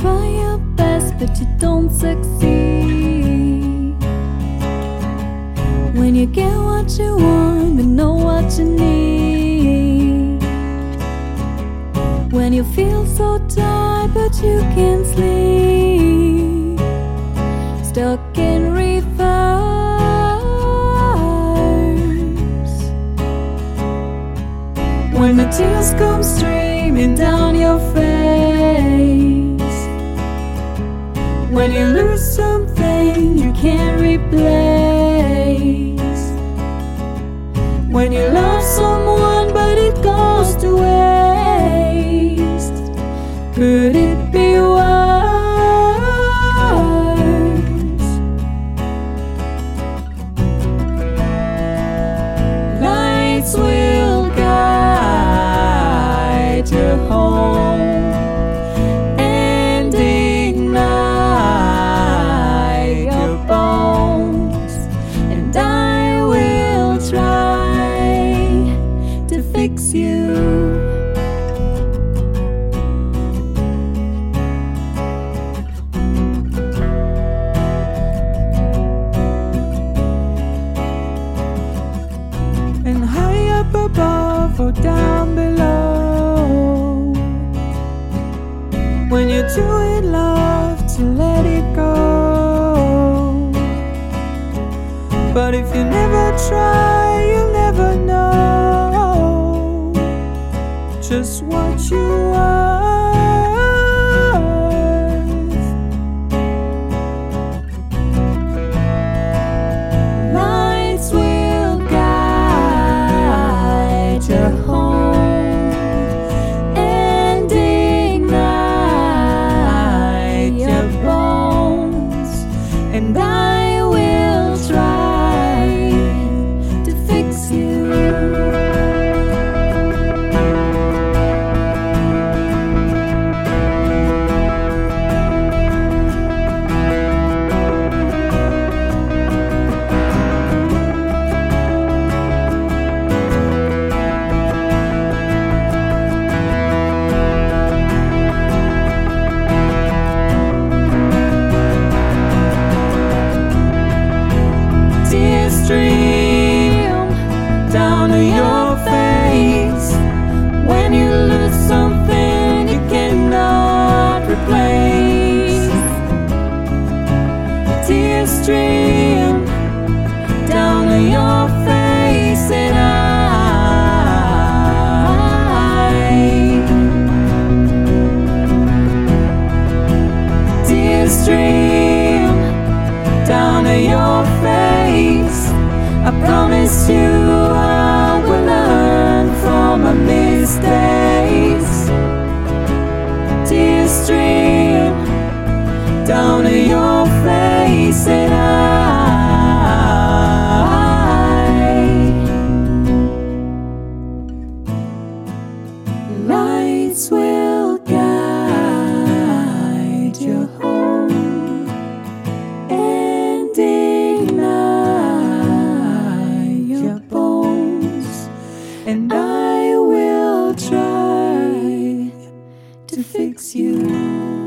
try your best but you don't succeed. When you get what you want but know what you need. When you feel so tired but you can't sleep. Stuck in reverse. When the tears come streaming down your face. When you lose something you can't replace. When you love someone fix you. and high up above or down below. When you do it, love to let just what you are. Down to your face when you lose something you cannot replace. Tears stream down to your face, and I tears stream down to your face. I promise you my to fix you.